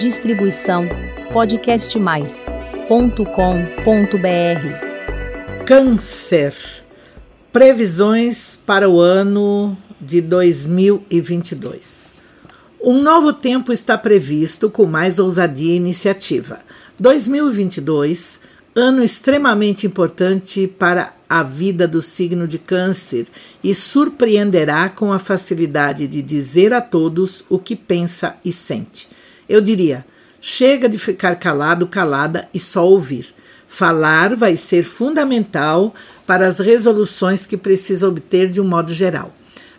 Distribuição podcastmais.com.br. Câncer. Previsões para o ano de 2022. Um novo tempo está previsto com mais ousadia e iniciativa. 2022, ano extremamente importante para a vida do signo de Câncer e surpreenderá com a facilidade de dizer a todos o que pensa e sente. Eu diria: chega de ficar calado, calada e só ouvir. Falar vai ser fundamental para as resoluções que precisa obter de um modo geral.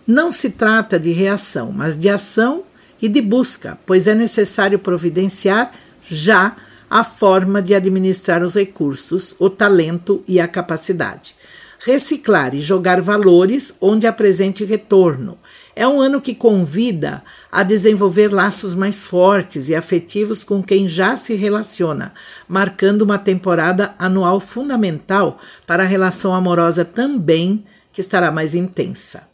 Não se trata de reação, mas de ação e de busca, pois é necessário providenciar já a forma de administrar os recursos, o talento e a capacidade. Reciclar e jogar valores onde apresente retorno. É um ano que convida a desenvolver laços mais fortes e afetivos com quem já se relaciona, marcando uma temporada anual fundamental para a relação amorosa também, que estará mais intensa.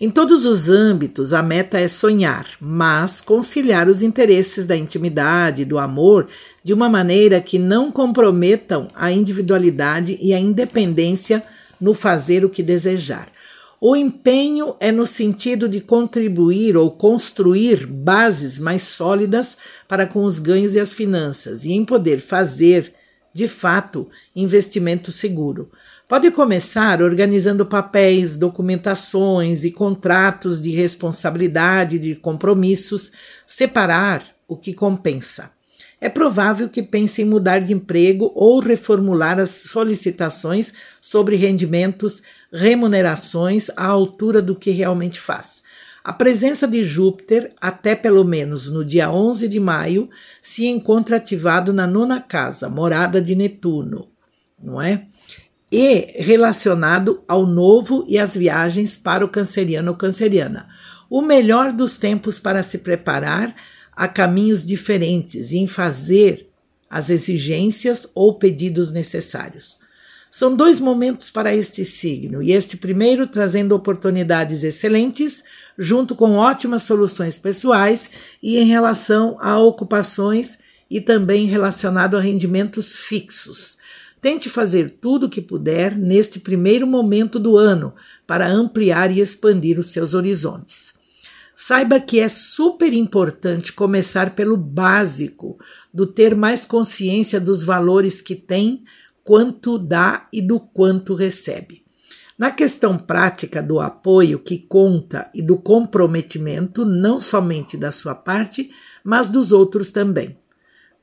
Em todos os âmbitos, a meta é sonhar, mas conciliar os interesses da intimidade, do amor, de uma maneira que não comprometam a individualidade e a independência no fazer o que desejar. O empenho é no sentido de contribuir ou construir bases mais sólidas para com os ganhos e as finanças e em poder fazer, de fato, investimento seguro. Pode começar organizando papéis, documentações e contratos de responsabilidade, de compromissos, separar o que compensa. É provável que pense em mudar de emprego ou reformular as solicitações sobre rendimentos, remunerações à altura do que realmente faz. A presença de Júpiter, até pelo menos no dia 11 de maio, se encontra ativado na nona casa, morada de Netuno, não é? e relacionado ao novo e às viagens para o canceriano ou canceriana. O melhor dos tempos para se preparar a caminhos diferentes em fazer as exigências ou pedidos necessários. São dois momentos para este signo, e este primeiro trazendo oportunidades excelentes, junto com ótimas soluções pessoais e em relação a ocupações e também relacionado a rendimentos fixos. Tente fazer tudo o que puder neste primeiro momento do ano para ampliar e expandir os seus horizontes. Saiba que é super importante começar pelo básico, do ter mais consciência dos valores que tem, quanto dá e do quanto recebe. Na questão prática do apoio que conta e do comprometimento, não somente da sua parte, mas dos outros também.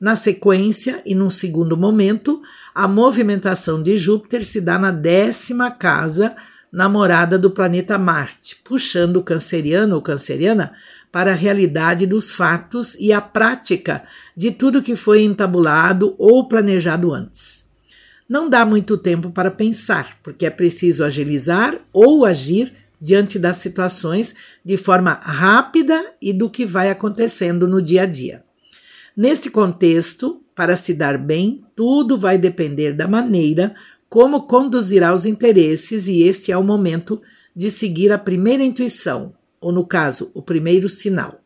Na sequência, e num segundo momento, a movimentação de Júpiter se dá na décima casa, namorada do planeta Marte, puxando o canceriano ou canceriana para a realidade dos fatos e a prática de tudo que foi entabulado ou planejado antes. Não dá muito tempo para pensar, porque é preciso agilizar ou agir diante das situações de forma rápida e do que vai acontecendo no dia a dia. Neste contexto, para se dar bem, tudo vai depender da maneira como conduzirá os interesses, e este é o momento de seguir a primeira intuição, ou no caso, o primeiro sinal.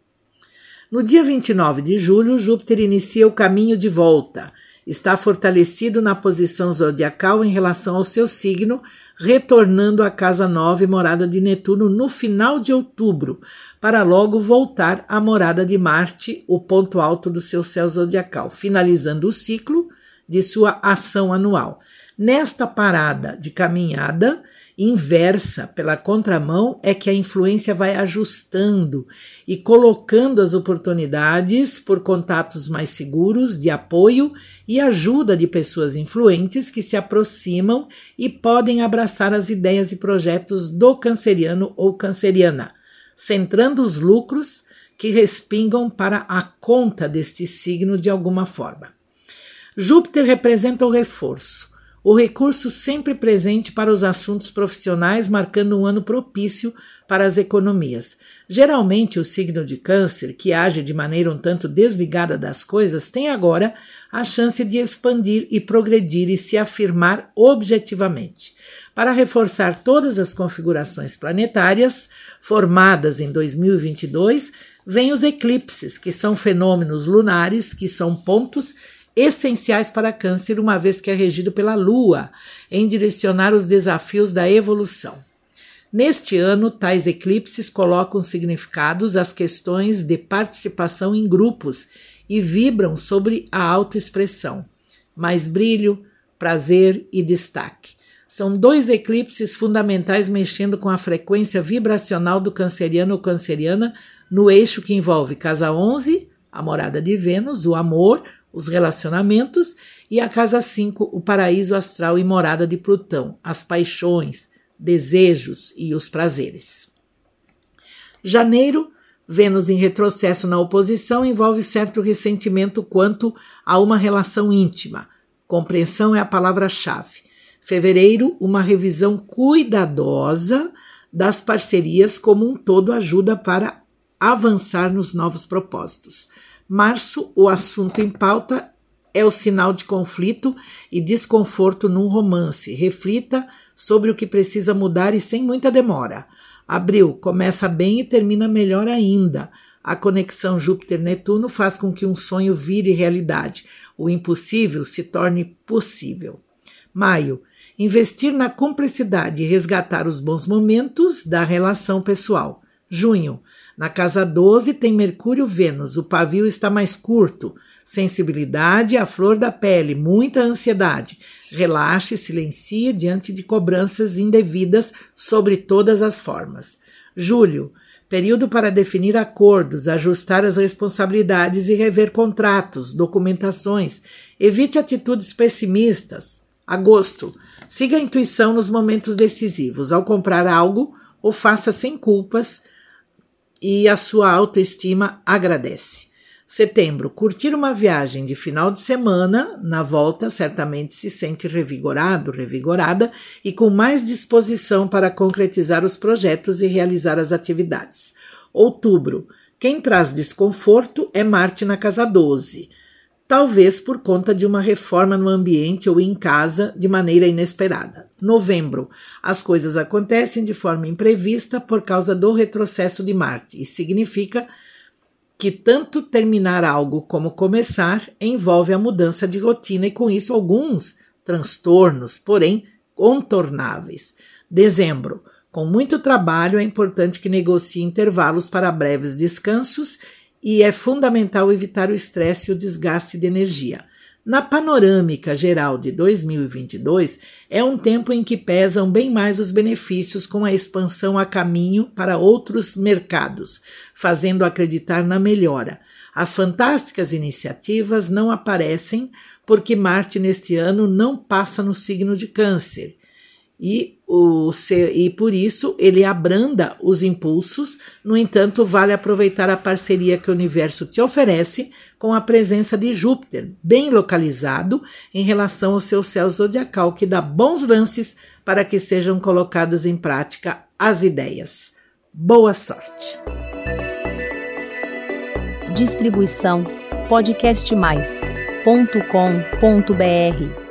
No dia 29 de julho, Júpiter inicia o caminho de volta está fortalecido na posição zodiacal em relação ao seu signo, retornando à casa nova e morada de Netuno no final de outubro, para logo voltar à morada de Marte, o ponto alto do seu céu zodiacal, finalizando o ciclo de sua ação anual. Nesta parada de caminhada, inversa, pela contramão, é que a influência vai ajustando e colocando as oportunidades por contatos mais seguros de apoio e ajuda de pessoas influentes que se aproximam e podem abraçar as ideias e projetos do canceriano ou canceriana, centrando os lucros que respingam para a conta deste signo de alguma forma. Júpiter representa o reforço o recurso sempre presente para os assuntos profissionais, marcando um ano propício para as economias. Geralmente, o signo de Câncer, que age de maneira um tanto desligada das coisas, tem agora a chance de expandir e progredir e se afirmar objetivamente. Para reforçar todas as configurações planetárias formadas em 2022, vêm os eclipses, que são fenômenos lunares, que são pontos essenciais para Câncer, uma vez que é regido pela Lua, em direcionar os desafios da evolução. Neste ano, tais eclipses colocam significados às questões de participação em grupos e vibram sobre a autoexpressão, mais brilho, prazer e destaque. São dois eclipses fundamentais mexendo com a frequência vibracional do canceriano ou canceriana no eixo que envolve casa 11, a morada de Vênus, o amor, os relacionamentos, e a casa 5, o paraíso astral e morada de Plutão, as paixões, desejos e os prazeres. Janeiro, Vênus em retrocesso na oposição envolve certo ressentimento quanto a uma relação íntima. Compreensão é a palavra-chave. Fevereiro, uma revisão cuidadosa das parcerias como um todo ajuda para avançar nos novos propósitos. Março, o assunto em pauta é o sinal de conflito e desconforto num romance. Reflita sobre o que precisa mudar e sem muita demora. Abril começa bem e termina melhor ainda. A conexão Júpiter-Netuno faz com que um sonho vire realidade, o impossível se torne possível. Maio, investir na cumplicidade e resgatar os bons momentos da relação pessoal. Junho, na casa 12 tem Mercúrio Vênus, o pavio está mais curto. Sensibilidade à flor da pele, muita ansiedade. Relaxe silencie diante de cobranças indevidas sobre todas as formas. Julho, período para definir acordos, ajustar as responsabilidades e rever contratos, documentações. Evite atitudes pessimistas. Agosto, siga a intuição nos momentos decisivos. Ao comprar algo, o faça sem culpas e a sua autoestima agradece. Setembro, curtir uma viagem de final de semana, na volta certamente se sente revigorado, revigorada e com mais disposição para concretizar os projetos e realizar as atividades. Outubro, quem traz desconforto é Marte na casa 12 talvez por conta de uma reforma no ambiente ou em casa de maneira inesperada. Novembro. As coisas acontecem de forma imprevista por causa do retrocesso de Marte e significa que tanto terminar algo como começar envolve a mudança de rotina e com isso alguns transtornos, porém contornáveis. Dezembro. Com muito trabalho, é importante que negocie intervalos para breves descansos e é fundamental evitar o estresse e o desgaste de energia. Na panorâmica geral de 2022, é um tempo em que pesam bem mais os benefícios com a expansão a caminho para outros mercados, fazendo acreditar na melhora. As fantásticas iniciativas não aparecem porque Marte neste ano não passa no signo de Câncer e, o, e por isso ele abranda os impulsos. No entanto, vale aproveitar a parceria que o universo te oferece com a presença de Júpiter, bem localizado em relação ao seu céu zodiacal, que dá bons lances para que sejam colocadas em prática as ideias. Boa sorte! Distribuição podcastmais.com.br